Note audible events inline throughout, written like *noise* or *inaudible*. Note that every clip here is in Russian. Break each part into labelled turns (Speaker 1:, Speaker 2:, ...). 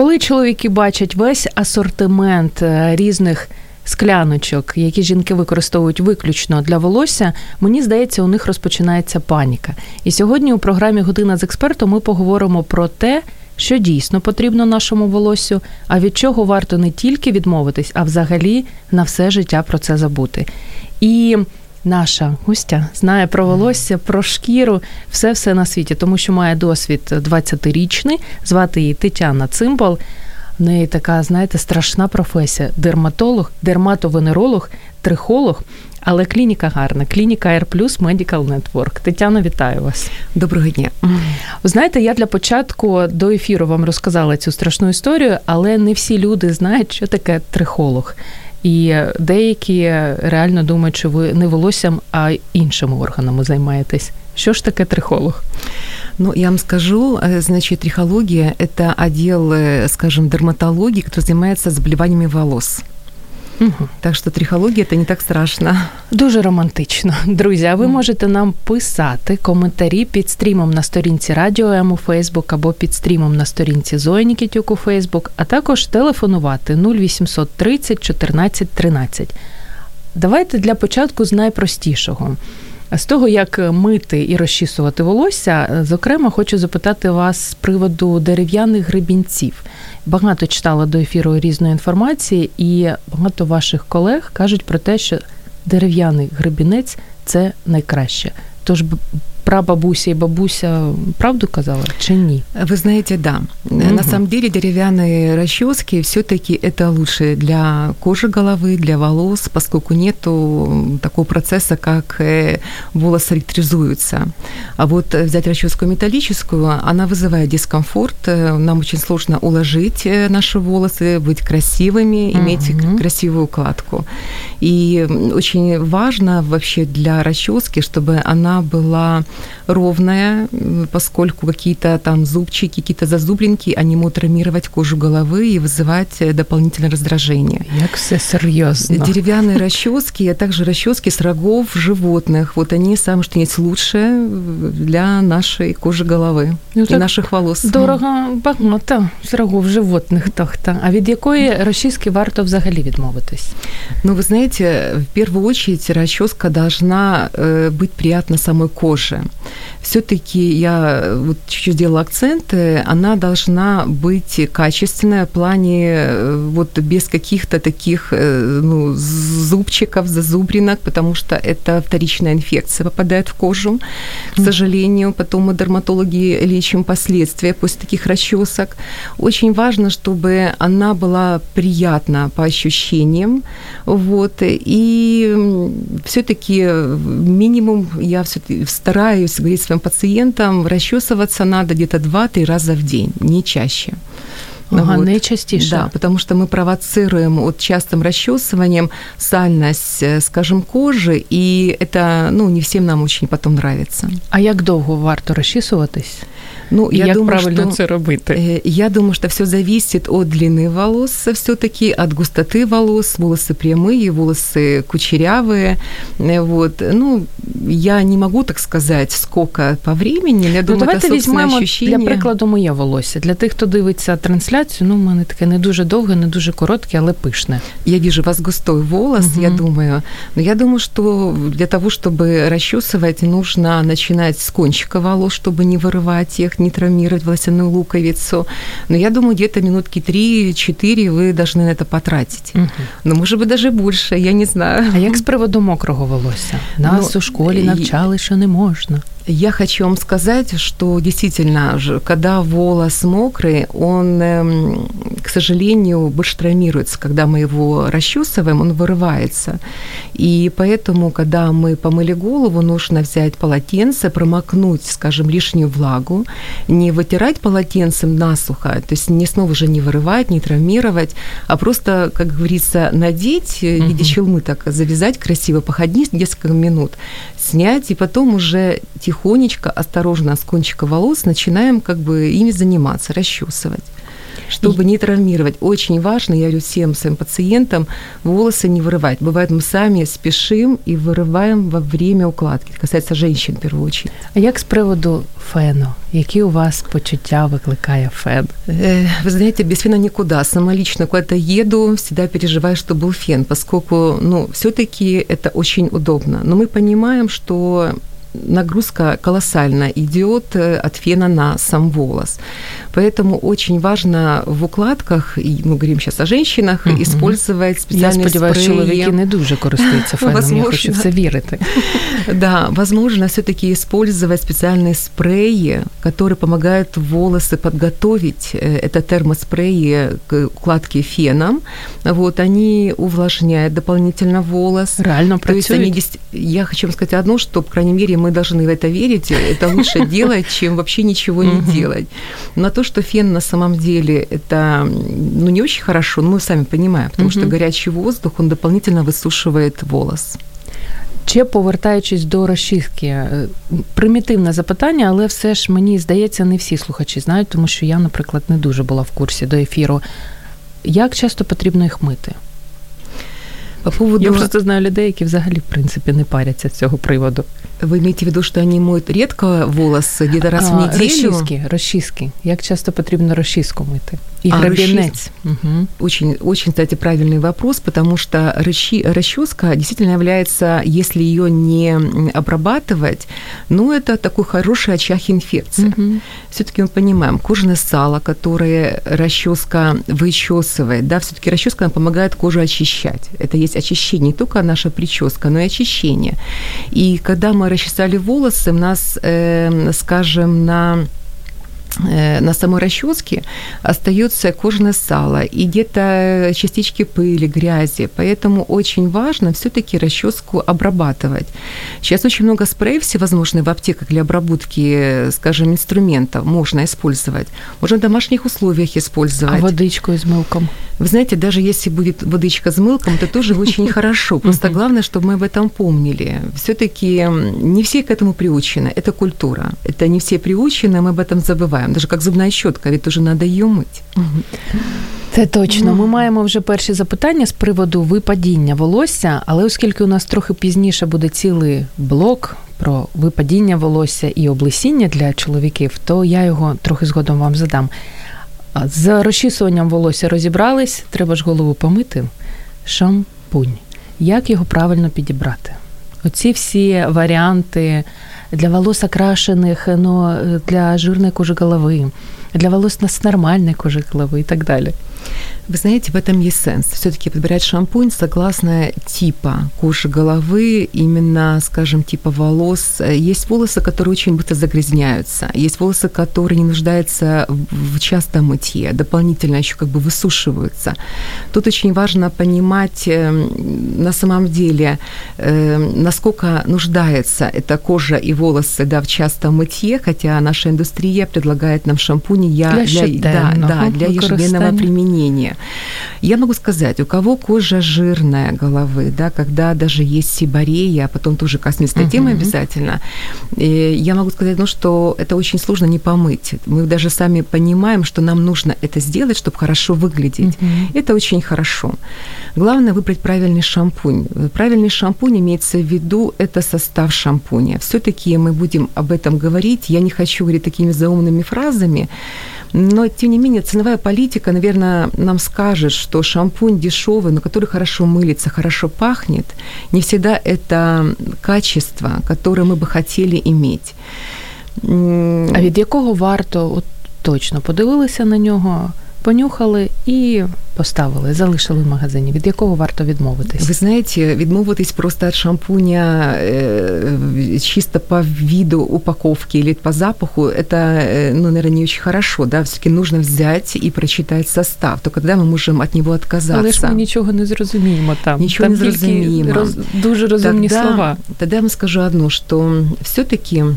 Speaker 1: Коли чоловіки бачать весь асортимент е, різних скляночок, які жінки використовують виключно для волосся, мені здається, у них розпочинається паніка. І сьогодні у програмі Година з експертом ми поговоримо про те, що дійсно потрібно нашому волоссю, а від чого варто не тільки відмовитись, а взагалі на все життя про це забути. І наша гостя знає про волосся, про шкіру, все все на світі, тому що має досвід 20-річний, звати її Тетяна Цимбал. В неї така, знаєте, страшна професія: дерматолог, дерматовенеролог, трихолог. Але клініка гарна. Клініка Air Plus Medical Network. Тетяна, вітаю вас.
Speaker 2: Доброго дня.
Speaker 1: Знаєте, я для початку до ефіру вам розказала цю страшну історію, але не всі люди знають, що таке трихолог. І деякі реально думають, що ви не волоссям, а іншими органами займаєтесь. Що ж таке трихолог?
Speaker 2: Ну, я вам скажу, э, значит, трихология – это отдел, э, скажем, дерматологии, который занимается заболеваниями волос. Угу. Так що трихологія це не так страшно.
Speaker 1: Дуже романтично. Друзі, а ви можете нам писати коментарі під стрімом на сторінці Радіо М у Фейсбук або під стрімом на сторінці Зої Нікітюк у Фейсбук, а також телефонувати 0800 30 14 13. Давайте для початку з найпростішого. З того, як мити і розчісувати волосся, зокрема, хочу запитати вас з приводу дерев'яних гребінців. Багато читала до ефіру різної інформації, і багато ваших колег кажуть про те, що дерев'яний гребінець це найкраще. Тож прабабуся и бабуся правду казала, чи ні?
Speaker 2: Вы знаете, да. Угу. На самом деле деревянные расчески все-таки это лучше для кожи головы, для волос, поскольку нету такого процесса, как э, волосы электризуются. А вот взять расческу металлическую, она вызывает дискомфорт. Нам очень сложно уложить э, наши волосы, быть красивыми, иметь угу. красивую укладку. И очень важно вообще для расчески, чтобы она была ровная, поскольку какие-то там зубчики, какие-то зазубринки, они могут травмировать кожу головы и вызывать э, дополнительное раздражение.
Speaker 1: Як все серьезно.
Speaker 2: Деревянные *laughs* расчески, а также расчески с рогов животных. Вот они самое что есть лучше для нашей кожи головы ну, і наших волос.
Speaker 1: Дорого багато з рогов животних тохта. А від якої розчіски варто взагалі відмовитись?
Speaker 2: Ну, вы знаете, в первую очередь расческа должна э, быть приятна самой коже все-таки я вот чуть-чуть сделала акцент, она должна быть качественная в плане э, вот без каких-то таких э, ну, зубчиков, зазубринок, потому что это вторичная инфекция попадает в кожу. К сожалению, потом мы дерматологи лечим последствия после таких расчесок. Очень важно, чтобы она была приятна по ощущениям, вот, и все-таки минимум я все-таки стараюсь говорить своим пациентам, расчесываться надо где-то 2-3 раза в день, не чаще.
Speaker 1: Ага, вот. не частіше.
Speaker 2: Да, потому что мы провоцируем вот частым расчесыванием сальность, э, скажем, кожи, и это, ну, не всем нам очень потом нравится.
Speaker 1: А як довго варто розчісуватись?
Speaker 2: Ну, я
Speaker 1: як
Speaker 2: думаю,
Speaker 1: правильно
Speaker 2: что,
Speaker 1: це робити?
Speaker 2: Э, я думаю, что все зависит от длины волос все-таки, от густоты волос. Волосы прямые, волосы кучерявые. Э, вот. Ну, я не могу так сказать, сколько по времени. Я думаю,
Speaker 1: ну, давайте
Speaker 2: это
Speaker 1: візьмемо
Speaker 2: ощущение.
Speaker 1: для прикладу моє волосся. Для тих, хто дивиться трансляцію, ну, у мене таке не дуже довге, не дуже коротке, але пишне.
Speaker 2: Я вижу у вас густой волос, угу. я думаю. Но я думаю, что для того, чтобы расчесывать, нужно начинать с кончика волос, чтобы не вырывать их, не травмировать волосяную луковицу. Но я думаю, где-то минутки 3-4 вы должны на это потратить. Угу. Ну, может быть, даже больше, я не знаю.
Speaker 1: А як з приводу мокрого волосся? Нас ну, у школі навчали, що не можна.
Speaker 2: Я хочу вам сказать, что действительно, когда волос мокрый, он, эм, к сожалению, больше травмируется. Когда мы его расчесываем, он вырывается. И поэтому, когда мы помыли голову, нужно взять полотенце, промокнуть, скажем, лишнюю влагу, не вытирать полотенцем насухо, то есть не снова же не вырывать, не травмировать, а просто, как говорится, надеть в виде челмы так завязать красиво, походить несколько минут, снять, и потом уже тихонечко, осторожно с кончика волос начинаем как бы ими заниматься, расчесывать чтобы не травмировать. Очень важно, я говорю всем своим пациентам, волосы не вырывать. Бывает, мы сами спешим и вырываем во время укладки. Это касается женщин в первую очередь.
Speaker 1: А як з приводу фену? Які у вас почуття викликає фен?
Speaker 2: Э, вы знаете, без фена никуда. Сама лично куда-то еду, всегда переживаю, что был фен, поскольку, ну, все-таки это очень удобно. Но мы понимаем, что нагрузка колоссально идет э, от фена на сам волос. Поэтому очень важно в укладках, и мы говорим сейчас о женщинах, угу. использовать специальные Я
Speaker 1: сподіваюся, спреї. чоловіки не дуже користуються *laughs* феном, возможно, я хочу в це вірити.
Speaker 2: Да, возможно, все-таки использовать специальные спреи, которые помогают волосы подготовить. Э, это термоспреи к укладке феном. Вот, они увлажняют дополнительно волос.
Speaker 1: Реально То есть они,
Speaker 2: я хочу вам сказать одно, что, по крайней мере, мы должны в это верить. Это лучше делать, *laughs* чем вообще ничего не делать. На то, что фен на самом деле это ну, не очень хорошо, но мы сами понимаем, потому что горячий воздух, он дополнительно высушивает волос.
Speaker 1: Ще повертаючись до розчистки, примітивне запитання, але все ж мені здається, не всі слухачі знають, тому що я, наприклад, не дуже була в курсі до ефіру. Як часто потрібно їх мити? По поводу... Я просто знаю людей, які взагалі, в принципі, не паряться з цього приводу.
Speaker 2: Вы имеете в виду, что они моют редко волосы, где-то раз а, в неделю?
Speaker 1: Розчіски, розчіски. Як часто потрібно розчіску мити? И а, грабинец.
Speaker 2: Угу. Очень, очень, кстати, правильный вопрос, потому что расчи, расческа действительно является, если ее не обрабатывать, ну, это такой хороший очаг инфекции. Угу. Все-таки мы понимаем, кожное сало, которое расческа вычесывает, да, все-таки расческа помогает кожу очищать. Это есть очищение, не только наша прическа, но и очищение. И когда мы расчесали волосы, у нас, э, скажем, на на самой расческе остается кожное сало и где-то частички пыли, грязи. Поэтому очень важно все-таки расческу обрабатывать. Сейчас очень много спреев всевозможных в аптеках для обработки, скажем, инструментов можно использовать. Можно в домашних условиях использовать.
Speaker 1: А водичку с мылком?
Speaker 2: Вы знаете, даже если будет водичка с мылком, это тоже очень *laughs* хорошо. Просто главное, чтобы мы об этом помнили. Все-таки не все к этому приучены. Это культура. Это не все приучены, мы об этом забываем забуваємо. Даже як зубна щотка, ведь уже треба її мити.
Speaker 1: Це точно. Ми маємо вже перші запитання з приводу випадіння волосся, але оскільки у нас трохи пізніше буде цілий блок про випадіння волосся і облесіння для чоловіків, то я його трохи згодом вам задам. З розчісуванням волосся розібрались, треба ж голову помити. Шампунь. Як його правильно підібрати? Оці всі варіанти для волос окрашенных, но для жирной кожи головы, для волос с нормальной кожи головы и так далее.
Speaker 2: Вы знаете, в этом есть сенс. Все-таки подбирать шампунь согласно типа кожи головы, именно, скажем, типа волос. Есть волосы, которые очень быстро загрязняются. Есть волосы, которые не нуждаются в частом мытье, дополнительно еще как бы высушиваются. Тут очень важно понимать эм, на самом деле, эм, насколько нуждается эта кожа и волосы да, в частом мытье, хотя наша индустрия предлагает нам шампуни для,
Speaker 1: для,
Speaker 2: да, да, для ежедневного применения. Я могу сказать, у кого кожа жирная головы, да, когда даже есть сибарея, а потом тоже коснется этой темы обязательно, я могу сказать, ну, что это очень сложно не помыть. Мы даже сами понимаем, что нам нужно это сделать, чтобы хорошо выглядеть. Это очень хорошо. Главное выбрать правильный шампунь. Правильный шампунь имеется в виду это состав шампуня. Все-таки мы будем об этом говорить. Я не хочу говорить такими заумными фразами, но, тем не менее, ценовая политика, наверное, нам скажет, что шампунь дешевый, но который хорошо мылится, хорошо пахнет, не всегда это качество, которое мы бы хотели иметь.
Speaker 1: А від якого варто от точно подивилися на нього? понюхали і поставили, залишили в магазині. Від якого варто відмовитись?
Speaker 2: Ви знаєте, відмовитись просто від шампуня чисто по виду упаковки или по запаху, это, э, ну, наверное, не очень хорошо, да, все-таки нужно взять и прочитать состав, только тогда мы можем от него отказаться.
Speaker 1: Але ж ми нічого не зрозуміємо там.
Speaker 2: Нічого
Speaker 1: там
Speaker 2: не зрозуміємо.
Speaker 1: Роз, дуже розумні
Speaker 2: тогда,
Speaker 1: слова.
Speaker 2: Тогда я вам скажу одно, что все-таки Э,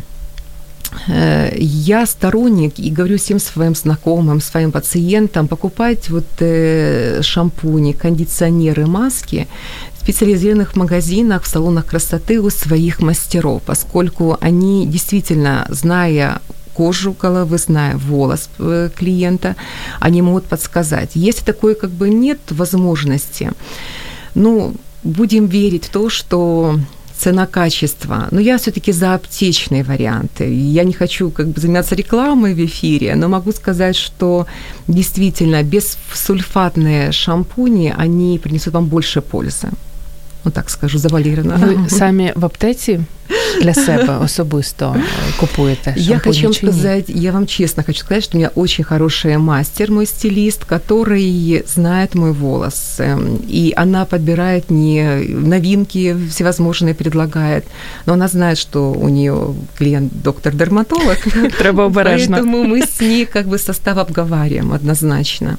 Speaker 2: я сторонник и говорю всем своим знакомым, своим пациентам покупать вот э, шампуни, кондиционеры, маски в специализированных магазинах, в салонах красоты у своих мастеров, поскольку они действительно, зная кожу головы, зная волос э, клиента, они могут подсказать. Если такой как бы нет возможности, ну, будем верить в то, что цена-качество. Но я все-таки за аптечные варианты. Я не хочу как бы заниматься рекламой в эфире, но могу сказать, что действительно бессульфатные шампуни, они принесут вам больше пользы. Вот так скажу, завалировано.
Speaker 1: Ви самі в аптеці для себе особисто купуєте
Speaker 2: Я хочу вам сказать, я вам честно хочу сказать, что у меня очень хороший мастер, мой стилист, который знает мой волос. И она подбирает не новинки всевозможные, предлагает, но она знает, что у нее клиент доктор-дерматолог. *laughs*
Speaker 1: Треба обережно.
Speaker 2: Поэтому мы с ней как бы состав обговариваем однозначно.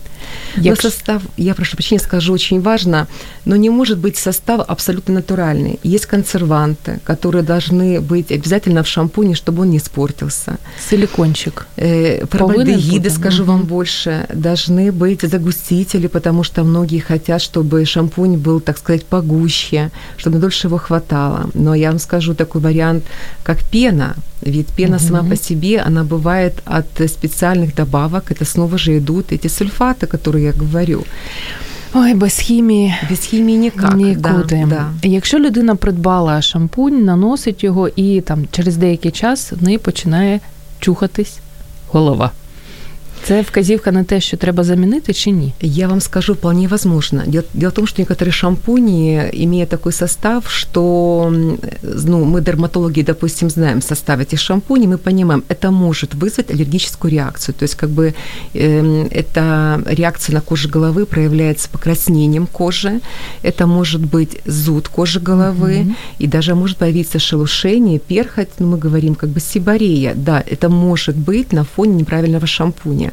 Speaker 2: Но состав, я прошу прощения, скажу, очень важно, но не может быть состав абсолютно натуральный. Есть консерванты, которые должны быть обязательно в шампуне, чтобы он не испортился.
Speaker 1: Силикончик.
Speaker 2: Э, формальдегиды, скажу вам больше, должны быть загустители, потому что многие хотят, чтобы шампунь был, так сказать, погуще, чтобы дольше его хватало. Но я вам скажу такой вариант, как пена. Ведь пена угу. сама по себе, она бывает от специальных добавок. Это снова же идут эти сульфаты, которые я говорю.
Speaker 1: Ой, без хімії
Speaker 2: без хімії ніяк.
Speaker 1: нікуди. Да, да. Якщо людина придбала шампунь, наносить його і там через деякий час в неї починає чухатись голова. Це вказівка на те, що треба замінити чи ні?
Speaker 2: Я вам скажу, вполне возможно. Дело, дело в том, что некоторые шампуни имеют такой состав, что ну, мы, дерматологи, допустим, знаем состав этих шампуней, мы понимаем, это может вызвать аллергическую реакцию. То есть как бы э, эта реакция на коже головы проявляется покраснением кожи, это может быть зуд кожи головы, mm-hmm. и даже может появиться шелушение, перхоть, ну, мы говорим как бы сибарея. Да, это может быть на фоне неправильного шампуня.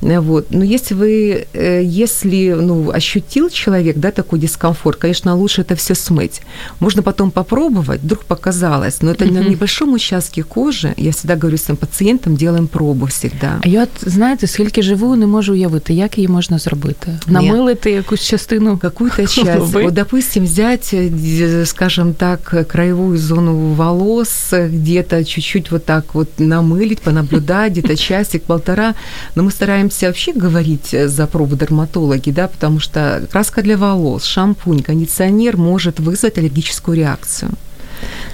Speaker 2: Вот. Но если вы, э, если ну, ощутил человек да, такой дискомфорт, конечно, лучше это все смыть. Можно потом попробовать, вдруг показалось, но это uh-huh. на небольшом участке кожи, я всегда говорю своим пацієнтам, делаем пробу всегда.
Speaker 1: А я от, знаєте, скільки живу, не можу уявити, як її можна зробити? Намилити якусь частину?
Speaker 2: Какую-то часть. *laughs* Вот, допустим, взять, э, скажем так, краевую зону волос, где-то чуть-чуть вот так вот намылить, понаблюдать, *laughs* где-то часик-полтора, но мы стараемся вообще говорить за пробу дерматологи, да, потому что краска для волос, шампунь, кондиционер может вызвать аллергическую реакцию.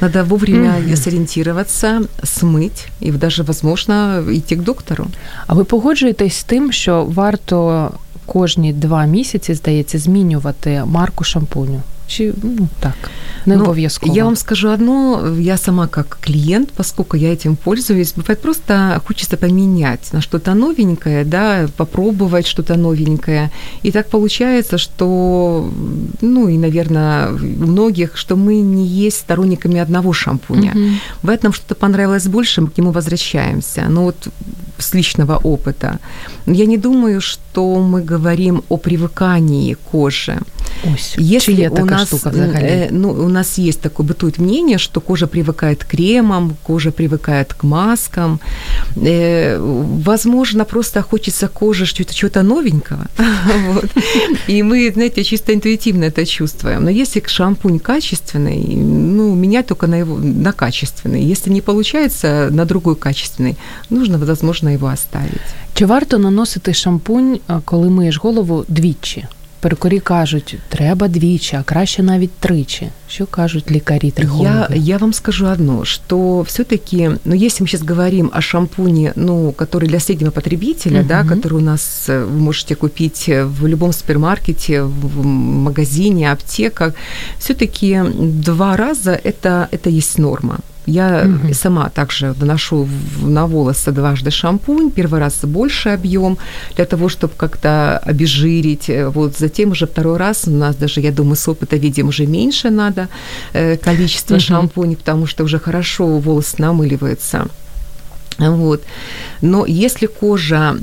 Speaker 2: Надо вовремя mm-hmm. сориентироваться, смыть і даже, возможно, йти к доктору.
Speaker 1: А ви погоджуєтесь з тим, що варто кожні два місяці, здається, змінювати марку шампуню? Чи ну так? Не ну, обов'язково.
Speaker 2: Я вам скажу одно, я сама как клиент, поскольку я этим пользуюсь, бывает просто хочется поменять на что-то новенькое, да, попробовать что-то новенькое. И так получается, что, ну и, наверное, у многих, что мы не есть сторонниками одного шампуня. Угу. Бывает, нам что-то понравилось больше, мы к нему возвращаемся. Но вот с личного опыта. Я не думаю, что мы говорим о привыкании кожи.
Speaker 1: Ось, Если у нас, штука
Speaker 2: э, ну, у нас есть такое, бытует мнение, что кожа привыкает к кремам, кожа привыкает к маскам. Э, возможно, просто хочется коже что-то, чего-то новенького. *laughs* вот. И мы, знаете, чисто интуитивно это чувствуем. Но если шампунь качественный, ну, менять только на, его, на качественный. Если не получается, на другой качественный, нужно, возможно, його оставити.
Speaker 1: Чи варто наносити шампунь, коли миєш голову двічі? Перукарі кажуть, треба двічі, а краще навіть тричі. Що кажуть лікарі трихологи?
Speaker 2: Я, я вам скажу одно, что все-таки, ну, если мы сейчас говорим о шампуне, ну, который для среднего потребителя, uh-huh. да, который у нас э, вы можете купить в любом супермаркете, в магазине, аптеках, все-таки два раза это, это есть норма. Я угу. сама также наношу на волосы дважды шампунь, первый раз больше объем для того, чтобы как-то обезжирить, вот затем уже второй раз у нас даже, я думаю, с опыта видим уже меньше надо э, количество угу. шампуней, потому что уже хорошо волос намыливается. Вот. Но если кожа,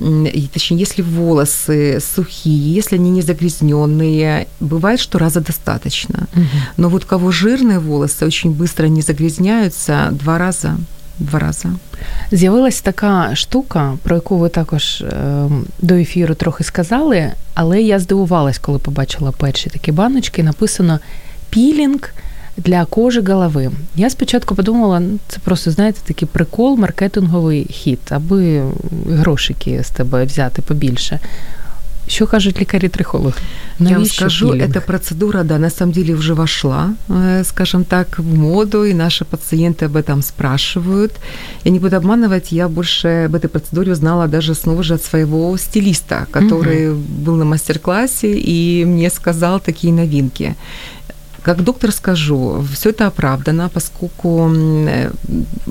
Speaker 2: точнее, если волосы сухие, если они не загрязненные, бывает, что раза достаточно. Угу. Но вот у кого жирные волосы очень быстро не загрязняются, два раза. Два рази.
Speaker 1: З'явилась така штука, про яку ви також е, до ефіру трохи сказали, але я здивувалась, коли побачила перші такі баночки. Написано пілінг для кожи голови. Я спочатку подумала, ну, це просто, знаєте, такий прикол, маркетинговий хід, аби грошики з тебе взяти побільше. Что кажут лекари-трихологи?
Speaker 2: Я вам скажу, пилинг? эта процедура, да, на самом деле уже вошла, э, скажем так, в моду, и наши пациенты об этом спрашивают. Я не буду обманывать, я больше об этой процедуре узнала даже снова же от своего стилиста, который угу. был на мастер-классе и мне сказал такие новинки. Как доктор скажу, все это оправдано, поскольку э,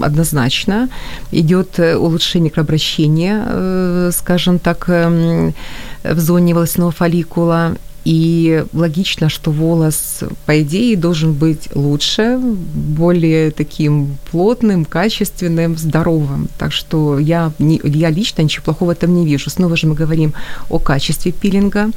Speaker 2: однозначно идет э, улучшение кровообращения, э, скажем так, эм, в зоне волосяного фолликула, и логично, что волос, по идее, должен быть лучше, более таким плотным, качественным, здоровым. Так что я, не, я лично ничего плохого в этом не вижу. Снова же мы говорим о качестве пилинга.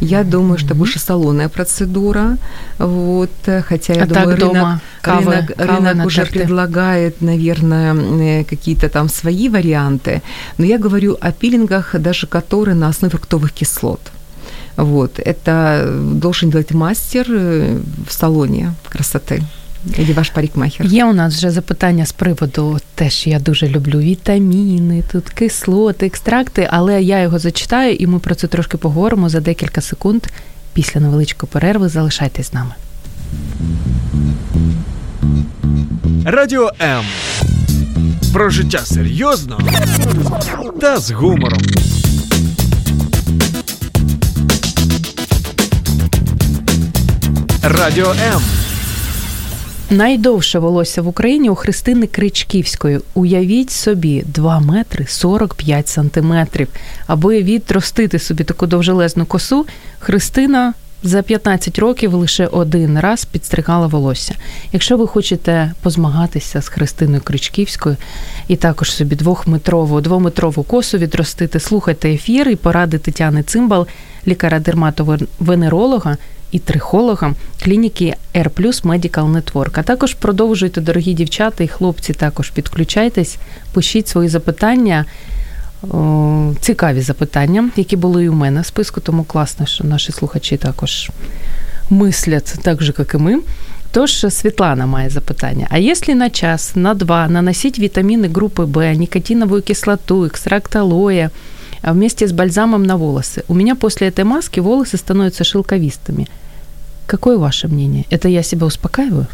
Speaker 2: Я mm-hmm. думаю, что больше салонная процедура. Вот, хотя я
Speaker 1: а
Speaker 2: думаю,
Speaker 1: рынок,
Speaker 2: дома? Кавы, рынок, кавы рынок уже предлагает, наверное, э, какие-то там свои варианты. Но я говорю о пилингах, даже которые на основе фруктовых кислот. Вот. Это должен делать мастер э, в салоні красоти. Или ваш парикмахер.
Speaker 1: Є у нас вже запитання з приводу теж я дуже люблю вітаміни, тут кислоти, екстракти, але я його зачитаю, і ми про це трошки поговоримо за декілька секунд після невеличкої перерви. Залишайтесь з нами.
Speaker 3: Радіо М. Про життя серйозно та з гумором. Радіо М.
Speaker 1: Найдовше волосся в Україні у Христини Кричківської. Уявіть собі, 2 метри 45 сантиметрів. Аби відростити собі таку довжелезну косу, Христина за 15 років лише один раз підстригала волосся. Якщо ви хочете позмагатися з Христиною Кричківською і також собі двохметрову, двометрову косу відростити, слухайте ефір і поради Тетяни Цимбал, лікаря-дерматовенеролога – і трихологам клініки R Medical Network. А також продовжуйте, дорогі дівчата і хлопці, також підключайтесь, пишіть свої запитання. О, цікаві запитання, які були і у мене в списку, тому класно, що наші слухачі також мислять так же, як і ми. Тож Світлана має запитання. А якщо на час, на два наносить вітаміни групи Б, никотиновую кислоту, екстракт алоя – вместе с бальзамом на волосы. У меня после этой маски волосы становятся шелковистыми. Какое ваше мнение? Это я себя успокаиваю?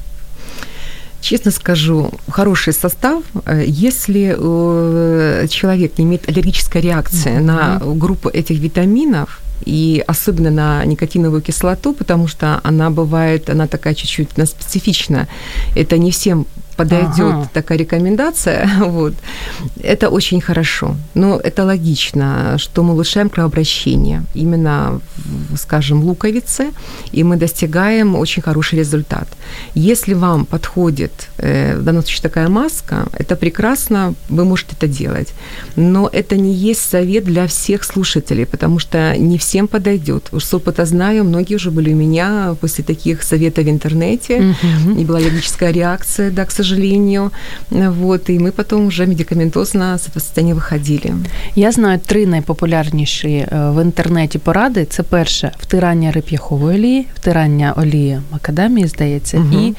Speaker 2: Честно скажу, хороший состав. Если э, человек не имеет аллергической реакции mm-hmm. на группу этих витаминов, и особенно на никотиновую кислоту, потому что она бывает, она такая чуть-чуть она специфична. Это не всем подойдет ага. такая рекомендация, *laughs* вот, это очень хорошо. Но это логично, что мы улучшаем кровообращение именно, скажем, луковицы, и мы достигаем очень хороший результат. Если вам подходит э, в данном случае такая маска, это прекрасно, вы можете это делать. Но это не есть совет для всех слушателей, потому что не всем подойдет. Уж с опыта знаю, многие уже были у меня после таких советов в интернете, угу. и была аллергическая реакция, да, к сожалению, сожалению. Вот, и мы потом уже медикаментозно с этого состояния выходили.
Speaker 1: Я знаю три найпопулярніші е, в інтернеті поради. Це перше втирання реп'яхової олії, втирання олії макадамії, здається, угу. і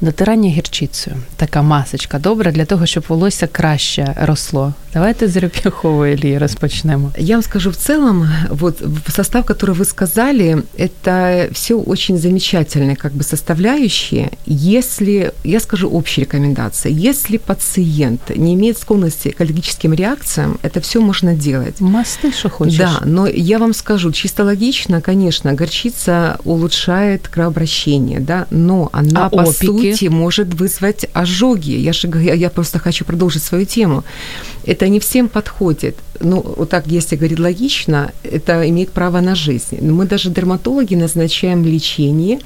Speaker 1: натирання гірчицею. Така масочка добра для того, щоб волосся краще росло. Давайте з реп'яхової олії розпочнемо.
Speaker 2: Я вам скажу в целом, вот состав, который вы сказали, это все очень замечательные как бы составляющие. Если, я скажу общие рекомендации, если пациент не имеет склонности к аллергическим реакциям, это все можно делать.
Speaker 1: Масты, что хочешь.
Speaker 2: Да, но я вам скажу, чисто логично, конечно, горчица улучшает кровообращение, да, но она,
Speaker 1: А
Speaker 2: по
Speaker 1: опики?
Speaker 2: сути, может вызвать ожоги. Я, же, говорю, я просто хочу продолжить свою тему. Это не всем подходит. Ну, вот так, если говорить логично, это имеет право на жизнь. Мы даже дерматологи назначаем лечение,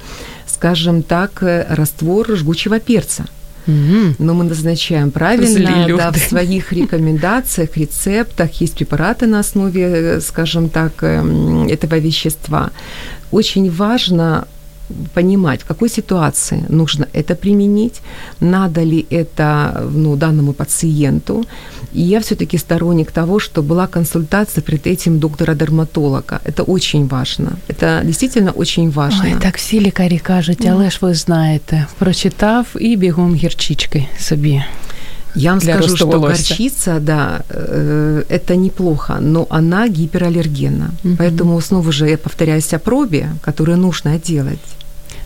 Speaker 2: скажем так, раствор жгучего перца.
Speaker 1: Мгм.
Speaker 2: Но мы назначаем правильно, да, в своих рекомендациях, рецептах есть препараты на основе, э, скажем так, эм, этого вещества. Очень важно понимать, в какой ситуации нужно это применить, надо ли это ну, данному пациенту. И я все-таки сторонник того, что была консультация перед этим доктора-дерматолога. Это очень важно. Это действительно очень важно.
Speaker 1: Ой, так всі лікарі кажуть, але ж ви знаєте, прочитав і бігом гірчички собі.
Speaker 2: Я вам
Speaker 1: для
Speaker 2: скажу, что
Speaker 1: волосся.
Speaker 2: горчица, да, э, это неплохо, но она гипераллергенна.
Speaker 1: Мгм.
Speaker 2: Поэтому снова же я повторяюсь о пробе, которую нужно делать.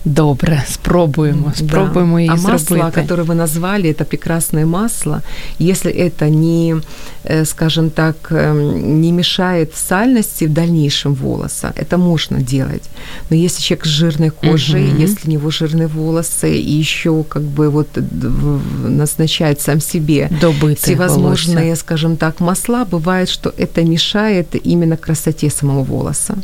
Speaker 1: Добре, спробуємо. Спробуємо
Speaker 2: Да.
Speaker 1: її
Speaker 2: а масло,
Speaker 1: зробити.
Speaker 2: которое вы назвали, это прекрасное масло. Если это не, э, скажем так, эм, не мешает сальности в дальнейшем волоса, это можно делать. Но если человек с жирной кожей,
Speaker 1: Мгм.
Speaker 2: если у него жирные волосы, и еще как бы вот д- в- назначает сам себе
Speaker 1: Добити
Speaker 2: всевозможные,
Speaker 1: волосся.
Speaker 2: скажем так, масла, бывает, что это мешает именно красоте самого волоса.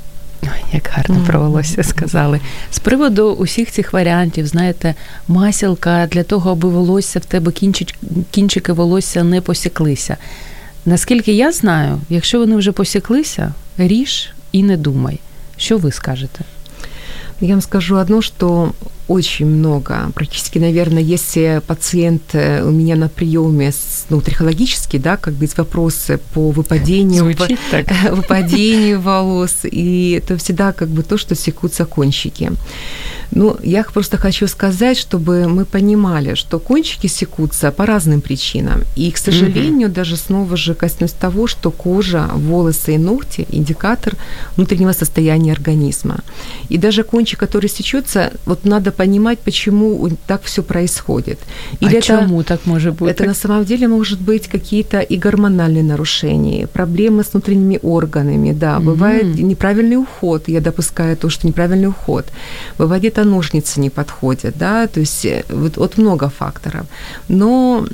Speaker 1: Як гарно
Speaker 2: Мгм.
Speaker 1: про волосся сказали. З приводу усіх цих варіантів, знаєте, масілка для того, аби волосся в тебе кінчик, кінчики волосся не посіклися. Наскільки я знаю, якщо вони вже посіклися, ріж і не думай. Що ви скажете?
Speaker 2: Я вам скажу одно, что очень много, практически, наверное, если пациент э, у меня на приеме, ну, трихологический, да, как бы вопросы по выпадению,
Speaker 1: Звучить *laughs* так.
Speaker 2: выпадению волос, и это всегда как бы то, что секутся кончики. Ну, я просто хочу сказать, чтобы мы понимали, что кончики секутся по разным причинам. И, к сожалению, даже снова же коснусь того, что кожа, волосы и ногти – индикатор внутреннего состояния организма. И даже кончик, который сечется, вот надо понимать, почему так все происходит.
Speaker 1: а
Speaker 2: это-
Speaker 1: чому так може бути?
Speaker 2: это на самом деле может быть какие-то и гормональные нарушения, проблемы с внутренними органами, да,
Speaker 1: Мгм.
Speaker 2: бывает неправильный уход, я допускаю то, что неправильный уход, бывает где-то ножницы не подходят, да, то есть э, вот, вот много факторов. Но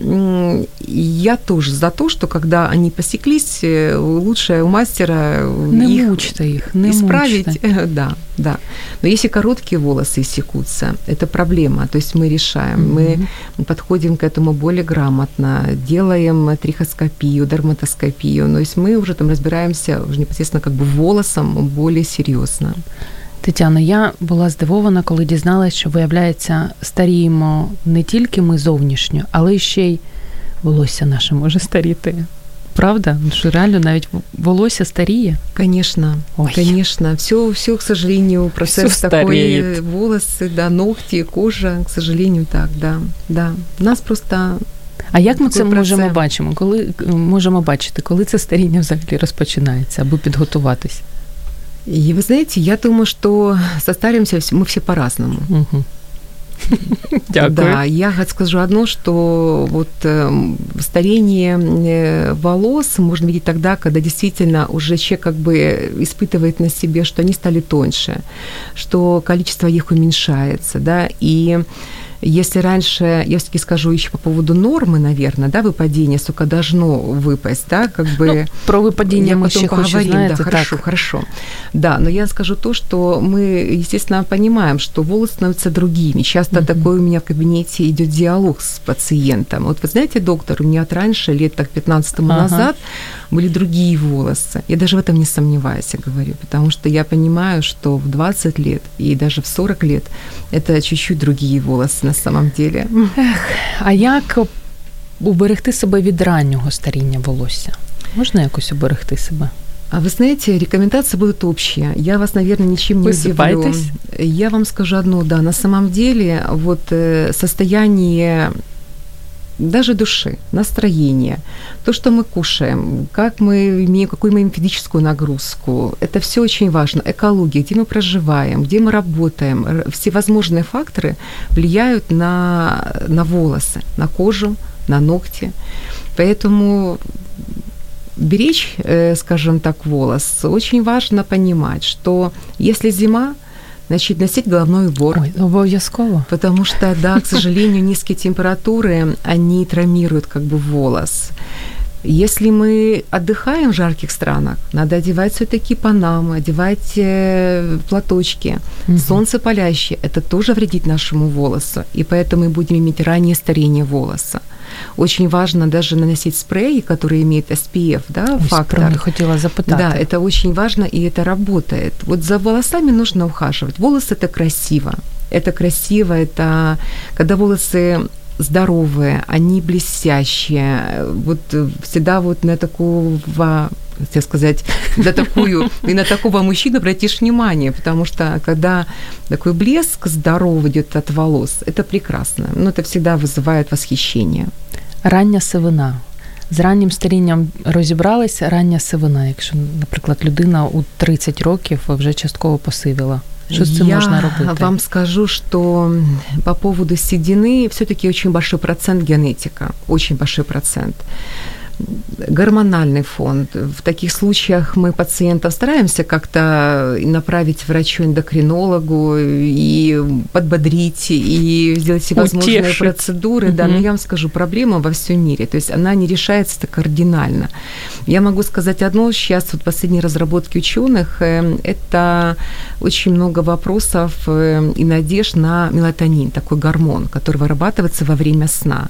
Speaker 2: я тоже за то, что когда они посеклись, э, лучше у мастера
Speaker 1: Не
Speaker 2: их
Speaker 1: їх, не
Speaker 2: исправить,
Speaker 1: мучте. *laughs*
Speaker 2: да, да. Но если короткие волосы секутся, это проблема, то есть мы решаем, мы
Speaker 1: Мгм.
Speaker 2: подходим к этому более грамотно, делаем трихоскопию, дерматоскопию, но есть мы уже там разбираемся уже непосредственно как бы волосом более серьезно.
Speaker 1: Тетяно, я була здивована, коли дізналася, що виявляється, старіємо не тільки ми зовнішньо, але й ще й волосся наше може старіти. Правда? Ну, Що реально навіть волосся старіє.
Speaker 2: Конечно,
Speaker 1: Ой.
Speaker 2: конечно, все, все, к сожалению, процесс
Speaker 1: Всё
Speaker 2: такой,
Speaker 1: стареет.
Speaker 2: волосы, да, ногти, кожа, к сожалению, так, да, да. У нас просто
Speaker 1: А як ми
Speaker 2: Такий
Speaker 1: це можемо
Speaker 2: процес.
Speaker 1: бачимо? Коли можемо бачити, коли це старіння взагалі розпочинається, аби підготуватись?
Speaker 2: И вы знаете, я думаю, что состаримся вс- мы все по-разному.
Speaker 1: Угу. *laughs* Дякую.
Speaker 2: Да, я скажу одно, что вот эм, старение э, волос можно видеть тогда, когда действительно уже человек как бы испытывает на себе, что они стали тоньше, что количество их уменьшается, да, и если раньше, я все-таки скажу еще по поводу нормы, наверное, да, выпадения, сколько должно выпасть, да, как бы...
Speaker 1: Ну, про випадіння
Speaker 2: Я
Speaker 1: ми
Speaker 2: потом
Speaker 1: ще хочу,
Speaker 2: поговорим,
Speaker 1: знаєте,
Speaker 2: да, хорошо,
Speaker 1: так.
Speaker 2: хорошо. Да, но я скажу то, что мы, естественно, понимаем, что волосы становятся другими. Часто
Speaker 1: Мгм.
Speaker 2: такой у меня в кабинете идет диалог с пациентом. Вот вы знаете, доктор, у меня от раньше, лет так 15 тому
Speaker 1: Ага.
Speaker 2: назад, были другие волосы. Я даже в этом не сомневаюсь, я говорю, потому что я понимаю, что в 20 лет и даже в 40 лет это чуть-чуть другие волосы на самом деле.
Speaker 1: А як уберегти себе від раннього старіння волосся? Можна якось уберегти себе?
Speaker 2: А вы знаете, рекомендации будут общие. Я вас, наверное, ничем не удивлю. Я вам скажу одно, да, на самом деле вот э, состояние даже души, настроение, то, что мы кушаем, как мы имеем, какую мы имеем физическую нагрузку, это все очень важно. Экология, где мы проживаем, где мы работаем, всевозможные факторы влияют на, на волосы, на кожу, на ногти. Поэтому беречь, э, скажем так, волос, очень важно понимать, что если зима, значит, носить головной убор.
Speaker 1: Ой, обов'язково.
Speaker 2: Потому что, да, к сожалению, низкие температуры, они травмируют как бы волос. Если мы отдыхаем в жарких странах, надо одевать все-таки панамы, одевать э, платочки. Угу. Солнце палящее, это тоже вредит нашему волосу, и поэтому мы будем иметь раннее старение волоса. Очень важно даже наносить спреи, которые имеют SPF, да,
Speaker 1: Ой,
Speaker 2: фактор.
Speaker 1: Хотела запитать.
Speaker 2: Да, это очень важно, и это работает. Вот за волосами нужно ухаживать. Волосы – это красиво. Это красиво, это когда волосы здоровые, они блестящие. Вот всегда вот на такого хотел сказать, *laughs* на такую, и на такого мужчину обратишь внимание, потому что когда такой блеск здоровый идет от волос, это прекрасно. Но ну, это всегда вызывает восхищение.
Speaker 1: Рання сивина. З раннім старінням розібрались рання сивина, якщо, наприклад, людина у 30 років вже частково посивіла. Что с этим
Speaker 2: Я
Speaker 1: можно работать?
Speaker 2: вам скажу, что по поводу седины все-таки очень большой процент генетика, очень большой процент гормональный фонд. В таких случаях мы пациентов стараемся как-то направить врачу-эндокринологу и подбодрить, и сделать всевозможные Утешить. процедуры. Угу. Да, но я вам скажу, проблема во всем мире. То есть она не решается кардинально. Я могу сказать одно, сейчас вот последние разработки ученых, э, это очень много вопросов э, и надежд на мелатонин, такой гормон, который вырабатывается во время сна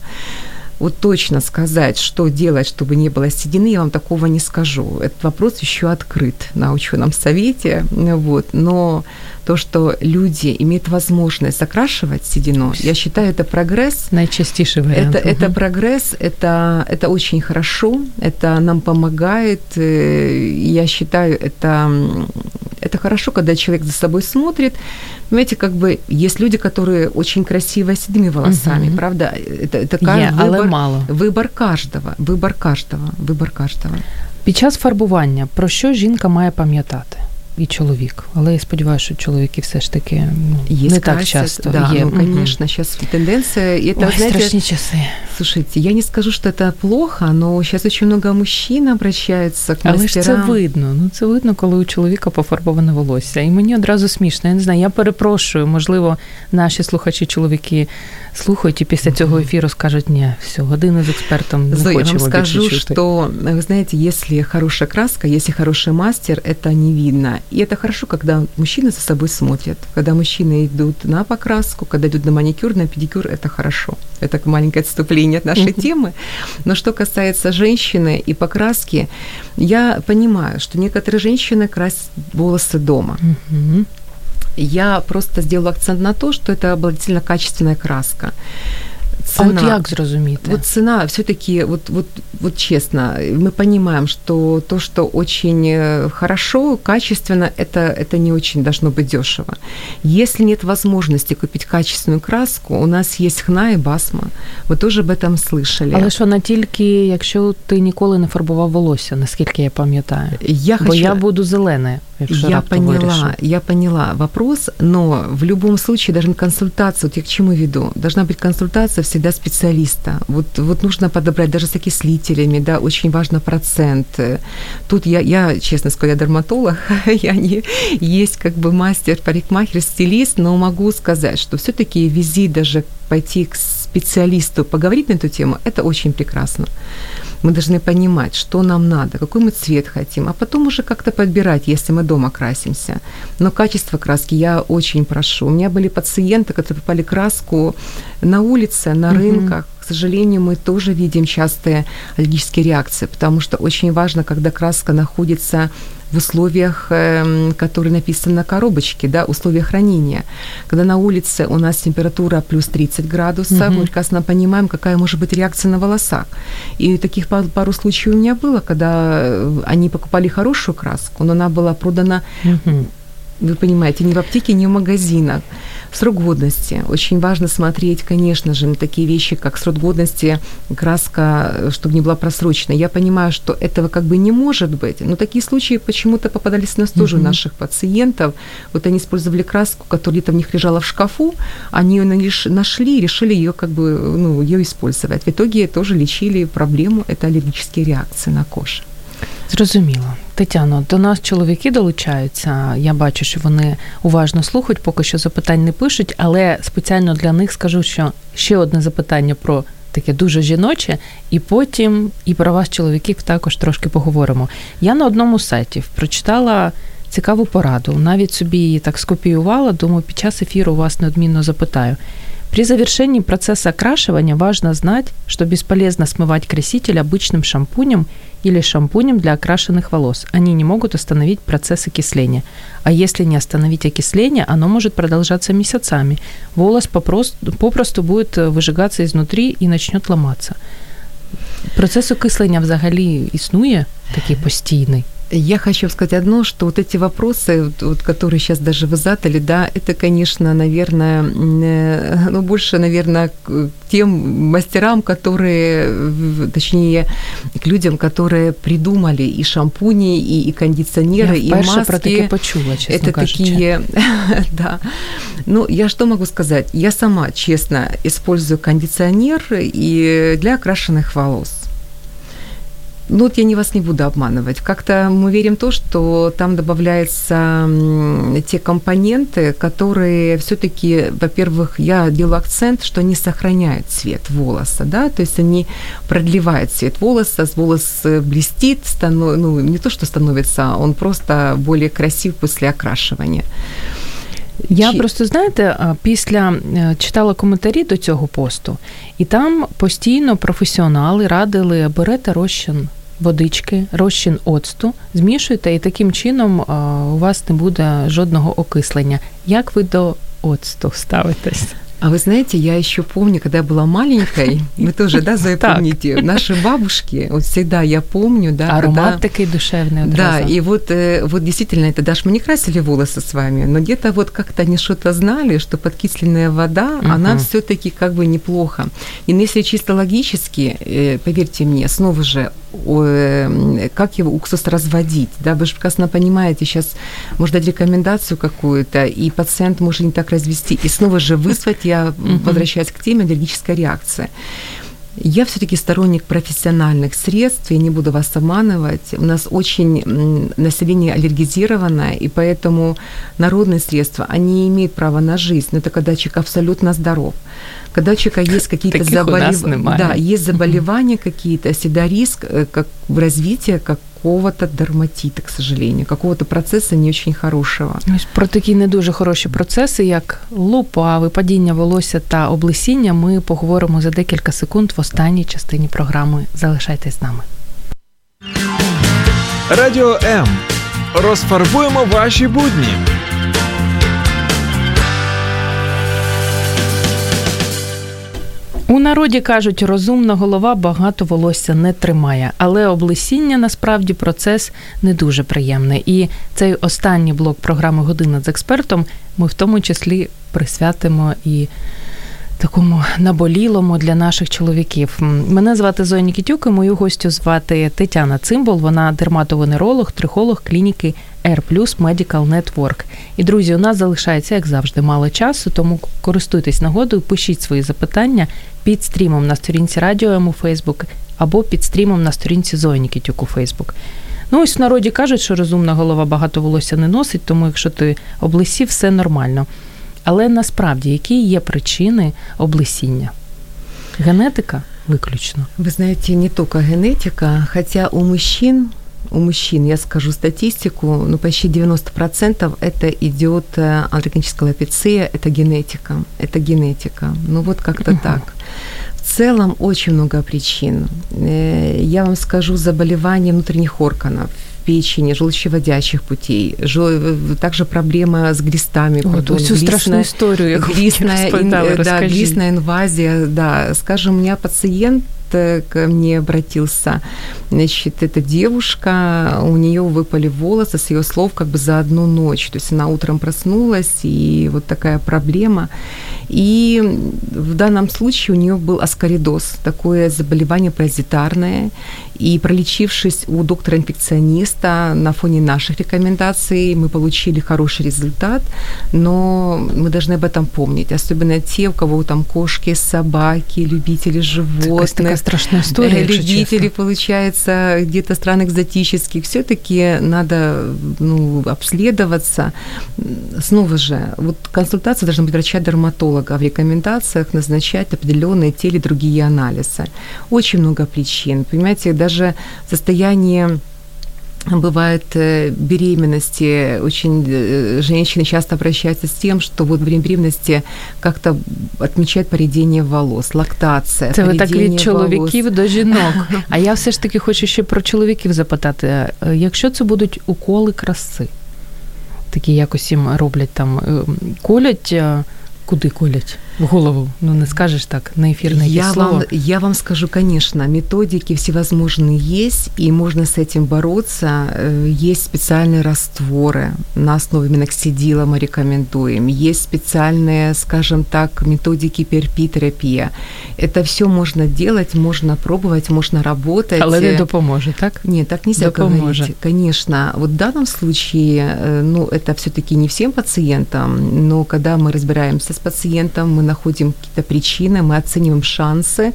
Speaker 2: вот точно сказать, что делать, чтобы не было седины, я вам такого не скажу. Этот вопрос еще открыт на ученом совете. Вот. Но то, что люди имеют возможность закрашивать седину, я считаю, это прогресс.
Speaker 1: Наичастейший вариант.
Speaker 2: Это, угу. это прогресс, это, это очень хорошо, это нам помогает. Э, я считаю, это, это хорошо, когда человек за собой смотрит. Понимаете, как бы есть люди, которые очень красиво с седыми волосами, угу. правда? Это, это
Speaker 1: Є, выбор, але мало.
Speaker 2: выбор каждого, выбор каждого, выбор каждого.
Speaker 1: Під час фарбування про що жінка має пам'ятати? і чоловік. Але я сподіваюся, що чоловіки все ж таки ну, не так часто
Speaker 2: да,
Speaker 1: є.
Speaker 2: Ну, конечно, сейчас тенденция.
Speaker 1: И это, Ой, знаете, страшные часы.
Speaker 2: Слушайте, я не скажу, что это плохо, но сейчас очень много мужчин обращаются к
Speaker 1: мастерам. Але ж це видно. Ну це видно, коли у чоловіка пофарбоване волосся. І мені одразу смішно. Я не знаю, я перепрошую, можливо, наші слухачі чоловіки слухають і після цього ефіру скажуть, ні, все, годину з експертом не
Speaker 2: Зоя,
Speaker 1: хочемо
Speaker 2: я вам скажу, что, вы знаете, если хорошая краска, если хороший мастер, это не видно. И это хорошо, когда мужчины за собой смотрят. Когда мужчины идут на покраску, когда идут на маникюр, на педикюр, это хорошо. Это маленькое отступление от нашей темы. Но что касается женщины и покраски, я понимаю, что некоторые женщины красят волосы дома. Я просто сделала акцент на то, что это была действительно качественная краска
Speaker 1: цена. А от як зрозуміти?
Speaker 2: Вот цена все-таки, вот, вот, вот честно, мы понимаем, что то, что очень э, хорошо, качественно, это, это не очень должно быть дешево. Если нет возможности купить качественную краску, у нас есть хна и басма. Ви тоже об этом слышали.
Speaker 1: Але що не тільки, якщо ти ніколи не фарбував волосся, наскільки я пам'ятаю.
Speaker 2: Я
Speaker 1: Бо
Speaker 2: хочу...
Speaker 1: я буду зелене.
Speaker 2: Я поняла, вирішу. я поняла вопрос, но в любом случае должна консультация, вот я к чему веду, должна быть консультация всегда специалиста. Вот, вот нужно подобрать даже с окислителями, да, очень важно процент. Тут я, я честно скажу, я дерматолог, *laughs* я не есть как бы мастер, парикмахер, стилист, но могу сказать, что все-таки визит даже пойти к специалисту, поговорить на эту тему, это очень прекрасно. Мы должны понимать, что нам надо, какой мы цвет хотим, а потом уже как-то подбирать, если мы дома красимся. Но качество краски я очень прошу. У меня были пациенты, которые попали краску на улице, на рынках. К сожалению, мы тоже видим частые аллергические реакции, потому что очень важно, когда краска находится в условиях, эм, которые написаны на коробочке, да, условия хранения. Когда на улице у нас температура плюс 30 градусов, угу. мы прекрасно понимаем, какая может быть реакция на волосах. И таких пару, случаев у меня было, когда э, они покупали хорошую краску, но она была продана угу вы понимаете, ни в аптеке, ни в магазинах. Срок годности. Очень важно смотреть, конечно же, на такие вещи, как срок годности, краска, чтобы не была просрочена. Я понимаю, что этого как бы не может быть, но такие случаи почему-то попадались у нас тоже у наших пациентов. Вот они использовали краску, которая где-то в них лежала в шкафу, они ее нашли, решили ее как бы, ну, ее использовать. В итоге тоже лечили проблему, это аллергические реакции на кожу.
Speaker 1: Зрозуміло. Тетяно, до нас чоловіки долучаються. Я бачу, що вони уважно слухають, поки що запитань не пишуть, але спеціально для них скажу, що ще одне запитання про таке дуже жіноче, і потім і про вас, чоловіків, також трошки поговоримо. Я на одному з сайтів прочитала цікаву пораду, навіть собі її так скопіювала, думаю, під час ефіру вас неодмінно запитаю. При завершении процесса окрашивания важно знать, что бесполезно смывать краситель обычным шампунем или шампунем для окрашенных волос. Они не могут остановить процесс окисления. А если не остановить окисление, оно может продолжаться месяцами. Волос попросту, попросту будет выжигаться изнутри и начнет ломаться. Процесс окислення взагалі існує такий постійний.
Speaker 2: Я хочу сказать одно, что вот эти вопросы, вот, которые сейчас даже вы задали, да, это, конечно, наверное, э, ну, больше, наверное, к тем мастерам, которые, точнее, к людям, которые придумали и шампуни, и, и кондиционеры,
Speaker 1: я
Speaker 2: и маски.
Speaker 1: про такие почула, честно
Speaker 2: Это
Speaker 1: кажучи.
Speaker 2: такие, *laughs* да. Ну, я что могу сказать? Я сама, честно, использую кондиционер и для окрашенных волос. Ну вот я не вас не буду обманывать. Как-то мы верим в то, что там добавляются те компоненты, которые все-таки, во-первых, я делаю акцент, что они сохраняют цвет волоса, да, то есть они продлевают цвет волоса, волос блестит, станов... ну не то, что становится, он просто более красив после окрашивания.
Speaker 1: Я Чи... просто знаєте, після читала коментарі до цього посту, і там постійно професіонали радили берете розчин водички, розчин оцту, змішуєте, і таким чином у вас не буде жодного окислення. Як ви до оцту ставитесь?
Speaker 2: А вы знаете, я еще помню, когда я была маленькой, *laughs* вы тоже, да, Зоя, помните, наши бабушки, вот всегда я помню, да.
Speaker 1: Аромат такой душевный.
Speaker 2: Да, и вот, э, вот действительно, это даже мы не красили волосы с вами, но где-то вот как-то они что-то знали, что подкисленная вода, она все таки как бы неплохо. И если чисто логически, э, поверьте мне, снова же, э, как его уксус разводить, да, вы же прекрасно понимаете, сейчас можно дать рекомендацию какую-то, и пациент может не так развести, и снова же вызвать я угу. возвращаюсь к теме аллергическая реакция. Я все-таки сторонник профессиональных средств, я не буду вас обманывать. У нас очень население аллергизированное, и поэтому народные средства, они имеют право на жизнь, но это когда человек абсолютно здоров. Когда у человека есть какие-то заболевания, да, есть заболевания какие-то, всегда риск э, как в развитии, как какого-то дерматита, к сожалению, какого-то процесу не очень хорошого.
Speaker 1: Ось про такі не дуже хороші процеси, як лупа, випадіння волосся та облесіння, ми поговоримо за декілька секунд в останній частині програми. Залишайтесь з нами.
Speaker 3: Радіо М. Розфарбуємо ваші будні.
Speaker 1: У народі кажуть, розумна голова багато волосся не тримає, але облесіння насправді процес не дуже приємний. І цей останній блок програми Година з експертом ми в тому числі присвятимо і такому наболілому для наших чоловіків. Мене звати Зоя Нікітюк, і мою гостю звати Тетяна Цимбол. Вона дерматовенеролог, трихолог клініки Plus Medical Network. І друзі, у нас залишається, як завжди, мало часу, тому користуйтесь нагодою, пишіть свої запитання під стрімом на сторінці Радіо у Фейсбук або під стрімом на сторінці Зої Нікітюк у Фейсбук. Ну, ось в народі кажуть, що розумна голова багато волосся не носить, тому якщо ти облисів, все нормально. Але насправді які є причини облесіння? Генетика виключно.
Speaker 2: Вы знаете, не только генетика, хотя у мужчин у мужчин, я скажу статистику, ну почти 90% это идет андрогеническая лапеция, это генетика, это генетика. Ну вот как-то так. В целом очень много причин. Я вам скажу заболевания внутренних органов, печени, желчеводящих путей, также проблема с глистами.
Speaker 1: О, то всю страшную историю. *laughs*
Speaker 2: Глистная, ин, да, глистная инвазия, да. Скажем, у меня пациент э, ко мне обратился. Значит, эта девушка, у нее выпали волосы, с ее слов, как бы за одну ночь. То есть она утром проснулась, и вот такая проблема. И в данном случае у нее был аскаридоз, такое заболевание паразитарное. И пролечившись у доктора-инфекциониста на фоне наших рекомендаций, мы получили хороший результат, но мы должны об этом помнить, особенно те, у кого там кошки, собаки, любители животных.
Speaker 1: Такая страшная история,
Speaker 2: Любители,
Speaker 1: честно.
Speaker 2: получается, где-то стран экзотических. Все-таки надо ну, обследоваться. Снова же, вот консультация должна быть врача-дерматолога. В рекомендациях назначать определенные те или другие анализы. Очень много причин. Понимаете, даже состояние бывает э, беременности, очень э, женщины часто обращаются с тем, что вот во время беременности как-то отмечают поредение волос, лактація.
Speaker 1: Це ви так
Speaker 2: поредіння
Speaker 1: від чоловіків
Speaker 2: волос.
Speaker 1: до жінок. А я все ж таки хочу ще про чоловіків запитати. Е, Якщо це будуть уколи краси, такі якось їм роблять там, е, колять, е, куди колять? В голову. Ну не скажеш так, на якесь
Speaker 2: Я
Speaker 1: слово.
Speaker 2: вам, я вам скажу, конечно, методики всевозможные есть, и можно с этим бороться. Э, Есть специальные растворы на основе миноксидила мы рекомендуем. Есть специальные, скажем так, методики перпитерапия. Это все можно делать, можно пробовать, можно работать.
Speaker 1: Але не допоможе, так?
Speaker 2: Нет, так нельзя
Speaker 1: Допоможе.
Speaker 2: говорить. Конечно, вот в данном случае, э, ну, это все таки не всем пациентам, но когда мы разбираемся с пациентом, мы находим какие-то причины, мы оцениваем шансы.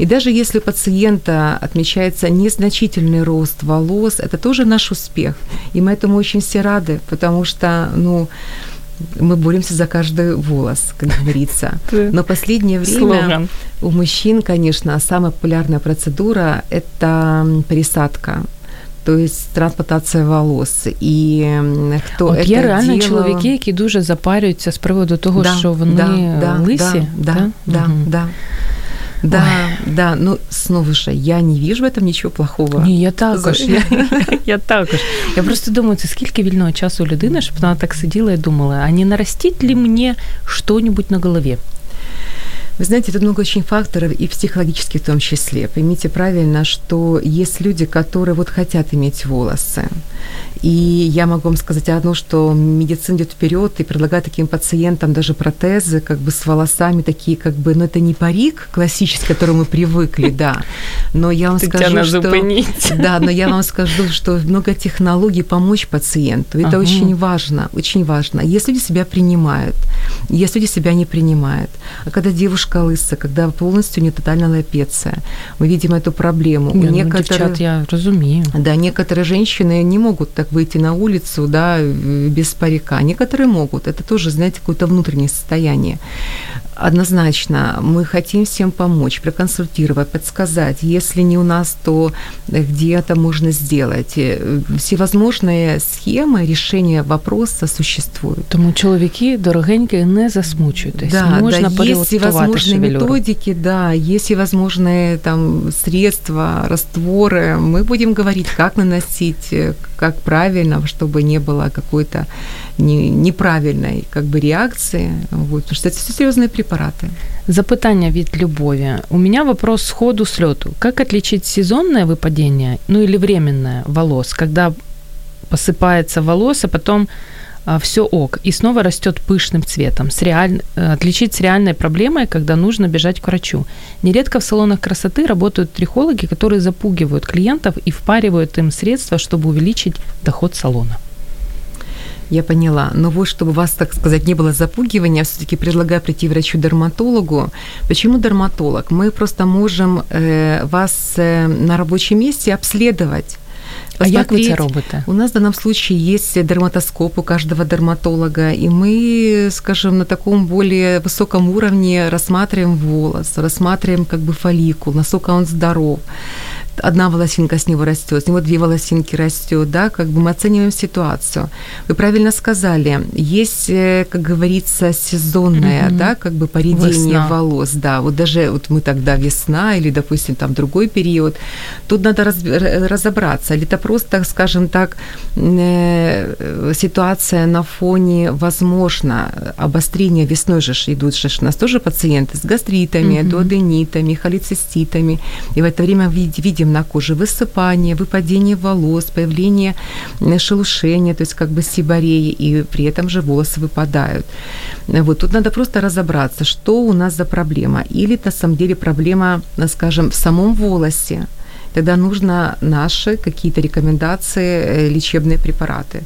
Speaker 2: И даже если у пациента отмечается незначительный рост волос, это тоже наш успех. И мы этому очень все рады, потому что, ну, мы боремся за каждый волос, как говорится. *laughs* Но последнее время
Speaker 1: Слоган.
Speaker 2: у мужчин, конечно, самая популярная процедура – это пересадка То есть трансплантация волос. І м, хто
Speaker 1: От
Speaker 2: это
Speaker 1: є реально
Speaker 2: делал-
Speaker 1: чоловіки, які дуже запарюються з приводу того,
Speaker 2: Да,
Speaker 1: що вони
Speaker 2: да, да,
Speaker 1: лисі.
Speaker 2: Да, да, да,
Speaker 1: Мгм.
Speaker 2: да. Да, да, ну снова же, я не вижу в этом ничего плохого.
Speaker 1: Ні, я також.
Speaker 2: За-
Speaker 1: Я, *laughs* я також. Я просто думаю, це скільки вільного часу у людини, щоб вона так сиділа і думала, а не нарастить ли мне что-нибудь на голове?
Speaker 2: Вы знаете, тут много очень факторов, и психологических в том числе. Поймите правильно, что есть люди, которые вот хотят иметь волосы. И я могу вам сказать одно, что медицина идет вперед и предлагает таким пациентам даже протезы, как бы с волосами такие, как бы, ну это не парик классический, к которому мы привыкли, да. Но я вам скажу, что... Да, но я вам скажу, что много технологий помочь пациенту. Это
Speaker 1: Ага.
Speaker 2: очень важно, очень важно. Есть люди себя принимают, есть люди себя не принимают. А когда девушка лысая, когда полностью не тотальная лапеция, мы видим эту проблему. У
Speaker 1: Ні, ну,
Speaker 2: некоторых-
Speaker 1: дівчат, я розумію.
Speaker 2: да, некоторые женщины не могут так выйти на улицу, да, э, без парика. Некоторые могут. Это тоже, знаете, какое-то внутреннее состояние. Однозначно, мы хотим всем помочь, проконсультировать, подсказать. Если не у нас, то где это можно сделать. Э, Всевозможные схемы решения вопроса существуют.
Speaker 1: Тому чоловіки, дорогенькі, не засмучуйтесь.
Speaker 2: Да,
Speaker 1: Можна
Speaker 2: да, есть
Speaker 1: перелаштувати шевелюру.
Speaker 2: методики, да, есть всевозможные там средства, растворы. Мы будем говорить, как наносить, как правильно, чтобы не было какой-то не- неправильной как бы реакции. Вот, потому что это все серьезные препараты.
Speaker 1: Запитання від Любові. У меня вопрос сходу с лету. Как отличить сезонное выпадение, ну или временное волос, когда посыпается волос, а потом все ок, и снова растет пышным цветом. С реаль... э, Отличить с реальной проблемой, когда нужно бежать к врачу. Нередко в салонах красоты работают трихологи, которые запугивают клиентов и впаривают им средства, чтобы увеличить доход салона.
Speaker 2: Я поняла. Но вот, чтобы у вас, так сказать, не было запугивания, все-таки предлагаю прийти врачу-дерматологу. Почему дерматолог? Мы просто можем э, вас э, на рабочем месте обследовать.
Speaker 1: А як ви це робите?
Speaker 2: У нас в данном случае есть дерматоскоп у каждого дерматолога, и мы, скажем, на таком более высоком уровне рассматриваем волос, рассматриваем как бы фолликул, насколько он здоров. Одна волосинка с него растет, с него две волосинки растет, да, как бы мы оцениваем ситуацию. Вы правильно сказали, есть, э, как говорится, сезонное, mm-hmm. да, как бы поредение весна. волос, да, вот даже вот мы тогда весна или, допустим, там другой период, тут надо раз, разобраться, или это просто, скажем так, э, ситуация на фоне, возможно, обострения весной же идут же у нас тоже пациенты с гастритами, mm-hmm. дуоденитами, холециститами, и в это время видим видим на коже высыпание, выпадение волос, появление шелушения, то есть как бы сибореи, и при этом же волосы выпадают. Вот тут надо просто разобраться, что у нас за проблема. Или на самом деле проблема, скажем, в самом волосе, тогда нужно наши какие-то рекомендации, э, лечебные препараты.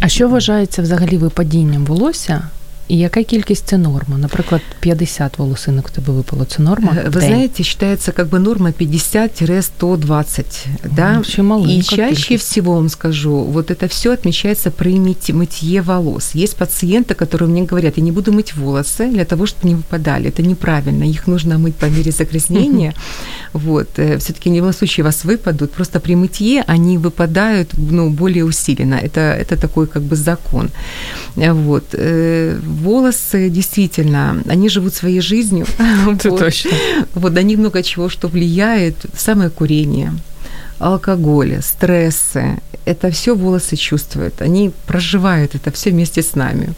Speaker 1: А що вважається взагалі випадінням волосся І яка кількість це норма? Наприклад, 50 волосинок в тебе випало. Це норма?
Speaker 2: Вы день? знаете, считается как бы норма 50-120, да?
Speaker 1: Вообще маленько.
Speaker 2: И чаще кількість. всего, вам скажу, вот это все отмечается при мытье волос. Есть пациенты, которые мне говорят, я не буду мыть волосы для того, чтобы не выпадали. Это неправильно, их нужно мыть по мере загрязнения. *laughs* Вот. Э, Все-таки в любом случае вас выпадут, просто при мытье они выпадают ну, более усиленно. Это, это такой как бы закон. Вот э, волосы, действительно, они живут своей жизнью. *laughs*
Speaker 1: Это точно.
Speaker 2: Вот на них много чего, что влияет. Самое курение, алкоголь, стрессы. Это все волосы чувствуют. Они проживают это все вместе с нами.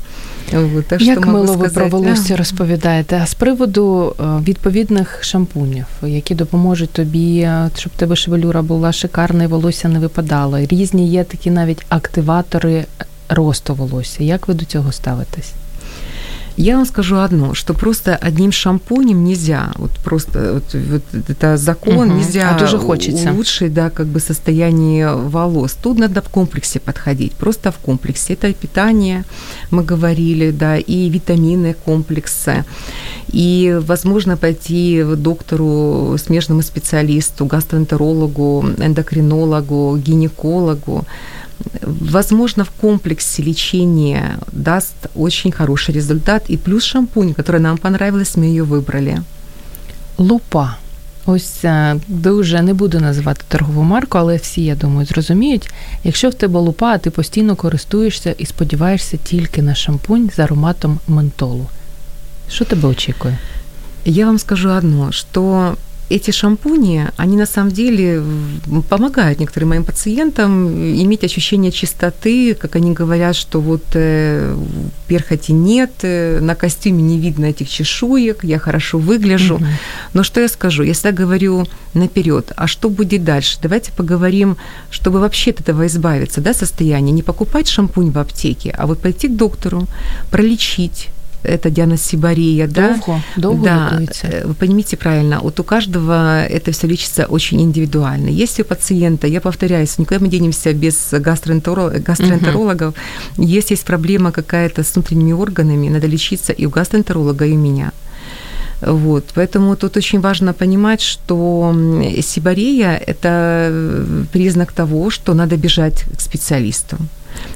Speaker 1: Вот, так Як що мило ви про волосся розповідаєте. А з приводу відповідних шампунів, які допоможуть тобі, щоб тебе шевелюра була шикарна і волосся не випадало. Різні є такі навіть активатори росту волосся. Як ви до цього ставитесь?
Speaker 2: Я вам скажу одно, что просто одним шампунем нельзя, вот просто вот, вот это закон, угу. нельзя
Speaker 1: а тоже хочется.
Speaker 2: улучшить, да, как бы состояние волос. Тут надо в комплексе подходить, просто в комплексе. Это питание, мы говорили, да, и витамины комплекса, и, возможно, пойти к доктору, смежному специалисту, гастроэнтерологу, эндокринологу, гинекологу, Возможно, в комплексе лечения даст очень хороший результат. И плюс шампунь, которая нам понравилась, мы ее выбрали.
Speaker 1: Лупа. Ось дуже не буду називати торгову марку, але всі, я думаю, зрозуміють. Якщо в тебе лупа, а ти постійно користуєшся і сподіваєшся тільки на шампунь з ароматом ментолу. Що тебе очікує?
Speaker 2: Я вам скажу одно, что эти шампуни, они на самом деле помогают некоторым моим пациентам иметь ощущение чистоты, как они говорят, что вот э, перхоти нет, э, на костюме не видно этих чешуек, я хорошо выгляжу. Mm-hmm. Но что я скажу? Я всегда говорю наперед, а что будет дальше? Давайте поговорим, чтобы вообще от этого избавиться, да, состояние. Не покупать шампунь в аптеке, а вот пойти к доктору, пролечить, это дианосибария, да?
Speaker 1: Долго, долго
Speaker 2: да, лечится. Э, вы понимаете правильно, вот у каждого это все лечится очень индивидуально. Если у пациента, я повторяюсь, никуда мы денемся без гастроэнтеролога, гастроэнтерологов, угу. если есть проблема какая-то с внутренними органами, надо лечиться и у гастроэнтеролога, и у меня. Вот, поэтому тут очень важно понимать, что сибарея – это признак того, что надо бежать к специалисту.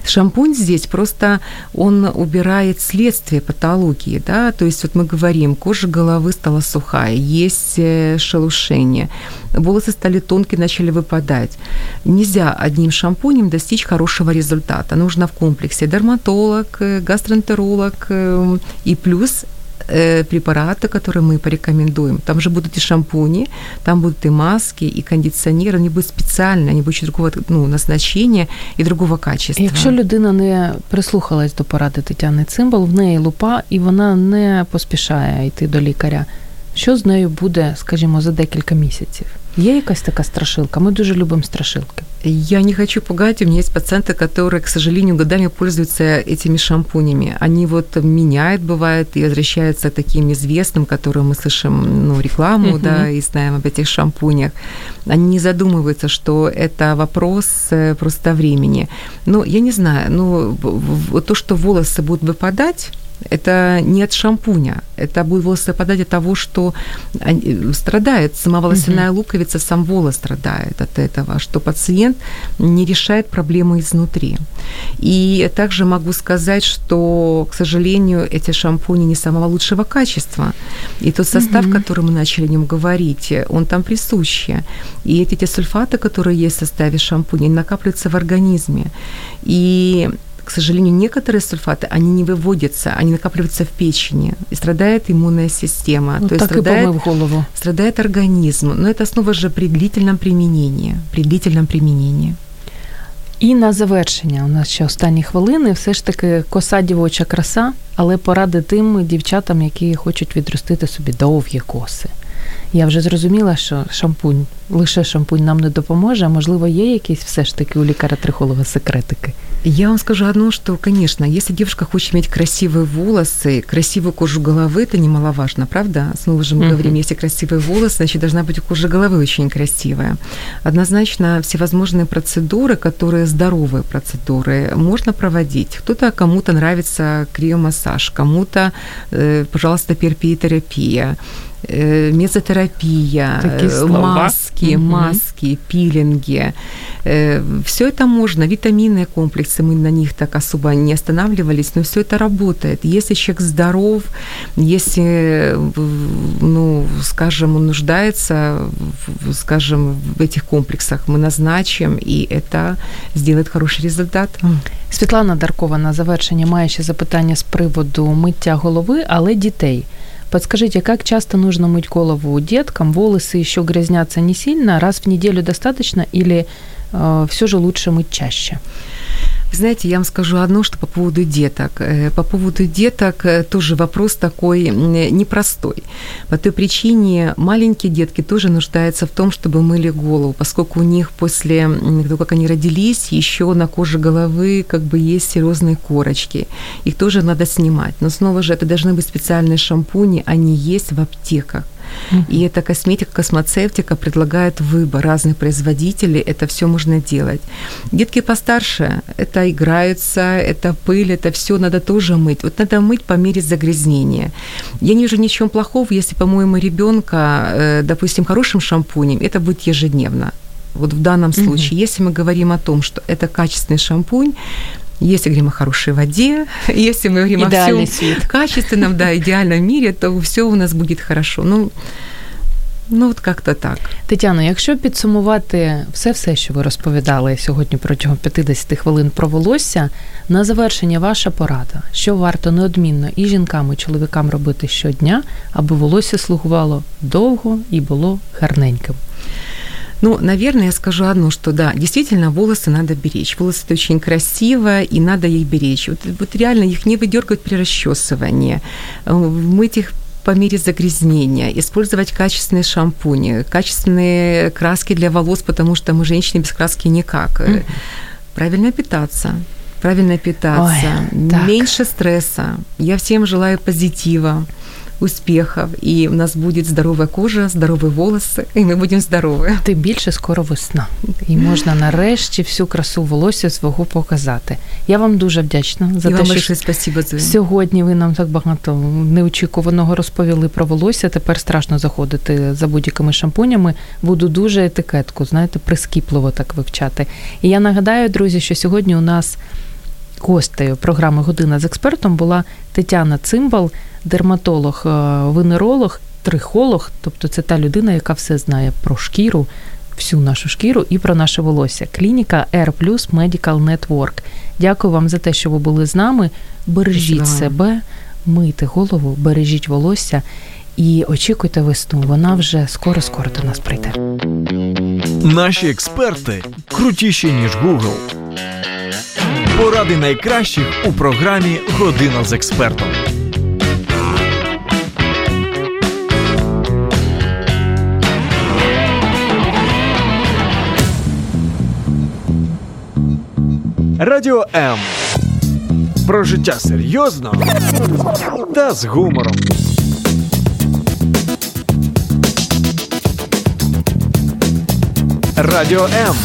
Speaker 2: Шампунь здесь просто он убирает следствие патологии, да, то есть вот мы говорим, кожа головы стала сухая, есть э, шелушение, волосы стали тонкие, начали выпадать. Нельзя одним шампунем достичь хорошего результата. Нужно в комплексе дерматолог, э, гастроэнтеролог э, и плюс препараты, которые мы порекомендуем. Там же будут и шампуни, там будут и маски, и кондиционеры, они будут специально, они будут другого ну, назначения і другого качества.
Speaker 1: Якщо людина не прислухалась до поради Тетяни Цимбал, в неї лупа, і вона не поспішає йти до лікаря. Що з нею буде, скажімо, за декілька місяців? Є якась така страшилка? Мы дуже любим страшилки.
Speaker 2: Я не хочу пугать. У меня есть пациенты, которые, к сожалению, годами пользуются этими шампунями. Они вот меняют, бывает, и возвращаются к таким известным, которые мы слышим, ну, рекламу, uh-huh. да, и знаем об этих шампунях. Они не задумываются, что это вопрос э, просто времени. Ну, я не знаю, ну, то, что волосы будут выпадать, это не от шампуня. Это будет волосы выпадать от того, что страдает сама волосяная угу. луковица, сам волос страдает от этого, что пациент не решает проблемы изнутри. И также могу сказать, что, к сожалению, эти шампуни не самого лучшего качества. И тот состав, угу. который мы начали о нем говорить, он там присущий. И эти сульфаты, которые есть в составе шампуня, накапливаются в организме. И к сожалению, некоторые сульфаты, они не выводятся, они накапливаются в печени, и страдает иммунная система.
Speaker 1: Вот то есть страдает, в голову.
Speaker 2: страдает организм. Но это основа же при длительном применении. При длительном применении.
Speaker 1: І на завершення у нас ще останні хвилини. Все ж таки коса дівоча краса, але поради тим дівчатам, які хочуть відростити собі довгі коси. Я вже зрозуміла, що шампунь, лише шампунь нам не допоможе, а можливо, є якісь все ж таки у лікаря-трихолога секретики.
Speaker 2: Я вам скажу одно, что, конечно, если девушка хочет иметь красивые волосы, красивую кожу головы, это немаловажно, правда? Снова же мы uh-huh. говорим, если красивые волосы, значит, должна быть кожа головы очень красивая. Однозначно, всевозможные процедуры, которые здоровые процедуры, можно проводить. Кто-то, кому-то нравится криомассаж, кому-то, э, пожалуйста, перпитерапия Э, мезотерапия,
Speaker 1: Такие э, слова.
Speaker 2: маски, угу. маски, пилинги. Э, все это можно. Витаминные комплексы, мы на них так особо не останавливались, но все это работает. Если человек здоров, если, ну, скажем, он нуждается, скажем, в этих комплексах, мы назначим, и это сделает хороший результат.
Speaker 1: Світлана Даркова на завершення має ще запитання з приводу миття голови, але дітей. Подскажите, как часто нужно мыть голову деткам? Волосы еще грязнятся не сильно, раз в неделю достаточно или э, все же лучше мыть чаще?
Speaker 2: Знаете, я вам скажу одно, что по поводу деток. Э, по поводу деток э, тоже вопрос такой непростой. По той причине маленькие детки тоже нуждаются в том, чтобы мыли голову, поскольку у них после того, как они родились, еще на коже головы как бы есть серьезные корочки. Их тоже надо снимать. Но снова же это должны быть специальные шампуни, они есть в аптеках. И эта косметика, космоцевтика предлагает выбор разных производителей, это все можно делать. Детки постарше, это играются, это пыль, это все надо тоже мыть. Вот надо мыть по мере загрязнения. Я не вижу ничего плохого, если, по-моему, ребенка, э, допустим, хорошим шампунем, это будет ежедневно. Вот в данном случае, mm если мы говорим о том, что это качественный шампунь, если говорим о хорошей воде, *laughs* если мы говорим Идеальный о всем свет. качественном, да, идеальном мире, то все у нас будет хорошо. Ну, Ну, от як-то так.
Speaker 1: Тетяно, якщо підсумувати все, все, що ви розповідали сьогодні протягом 50 хвилин про волосся, на завершення ваша порада, що варто неодмінно і жінкам, і чоловікам робити щодня, аби волосся слугувало довго і було гарненьким.
Speaker 2: Ну, наверное, я скажу одно, что да, действительно, волосы надо беречь. Волосы это очень красиво, и надо их беречь. Вот, вот реально их не выдергивать при расчесывании. Мыть их по мере загрязнения, использовать качественные шампуни, качественные краски для волос, потому что мы женщины без краски никак. Mm-hmm. Правильно питаться, правильно питаться, Ой, меньше стресса. Я всем желаю позитива успехов, і у нас буде здорова кожа, здорові волоси, і ми будемо здорові.
Speaker 1: Тим більше скоро весна, і можна нарешті всю красу волосся свого показати. Я вам дуже вдячна за
Speaker 2: і
Speaker 1: те,
Speaker 2: вам що спасибо,
Speaker 1: сьогодні ви нам так багато неочікуваного розповіли про волосся. Тепер страшно заходити за будь-якими шампунями. Буду дуже етикетку, знаєте, прискіпливо так вивчати. І я нагадаю, друзі, що сьогодні у нас гостею програми Година з експертом була Тетяна Цимбал, дерматолог, е, венеролог, трихолог, тобто це та людина, яка все знає про шкіру, всю нашу шкіру і про наше волосся. Клініка Plus Medical Network. Дякую вам за те, що ви були з нами. Бережіть себе, мийте голову, бережіть волосся. І очікуйте весну, вона вже скоро скоро до нас прийде.
Speaker 3: Наші експерти крутіші ніж Google. Поради найкращих у програмі Година з експертом. Радіо М. Про життя серйозно та з гумором. Радіо М.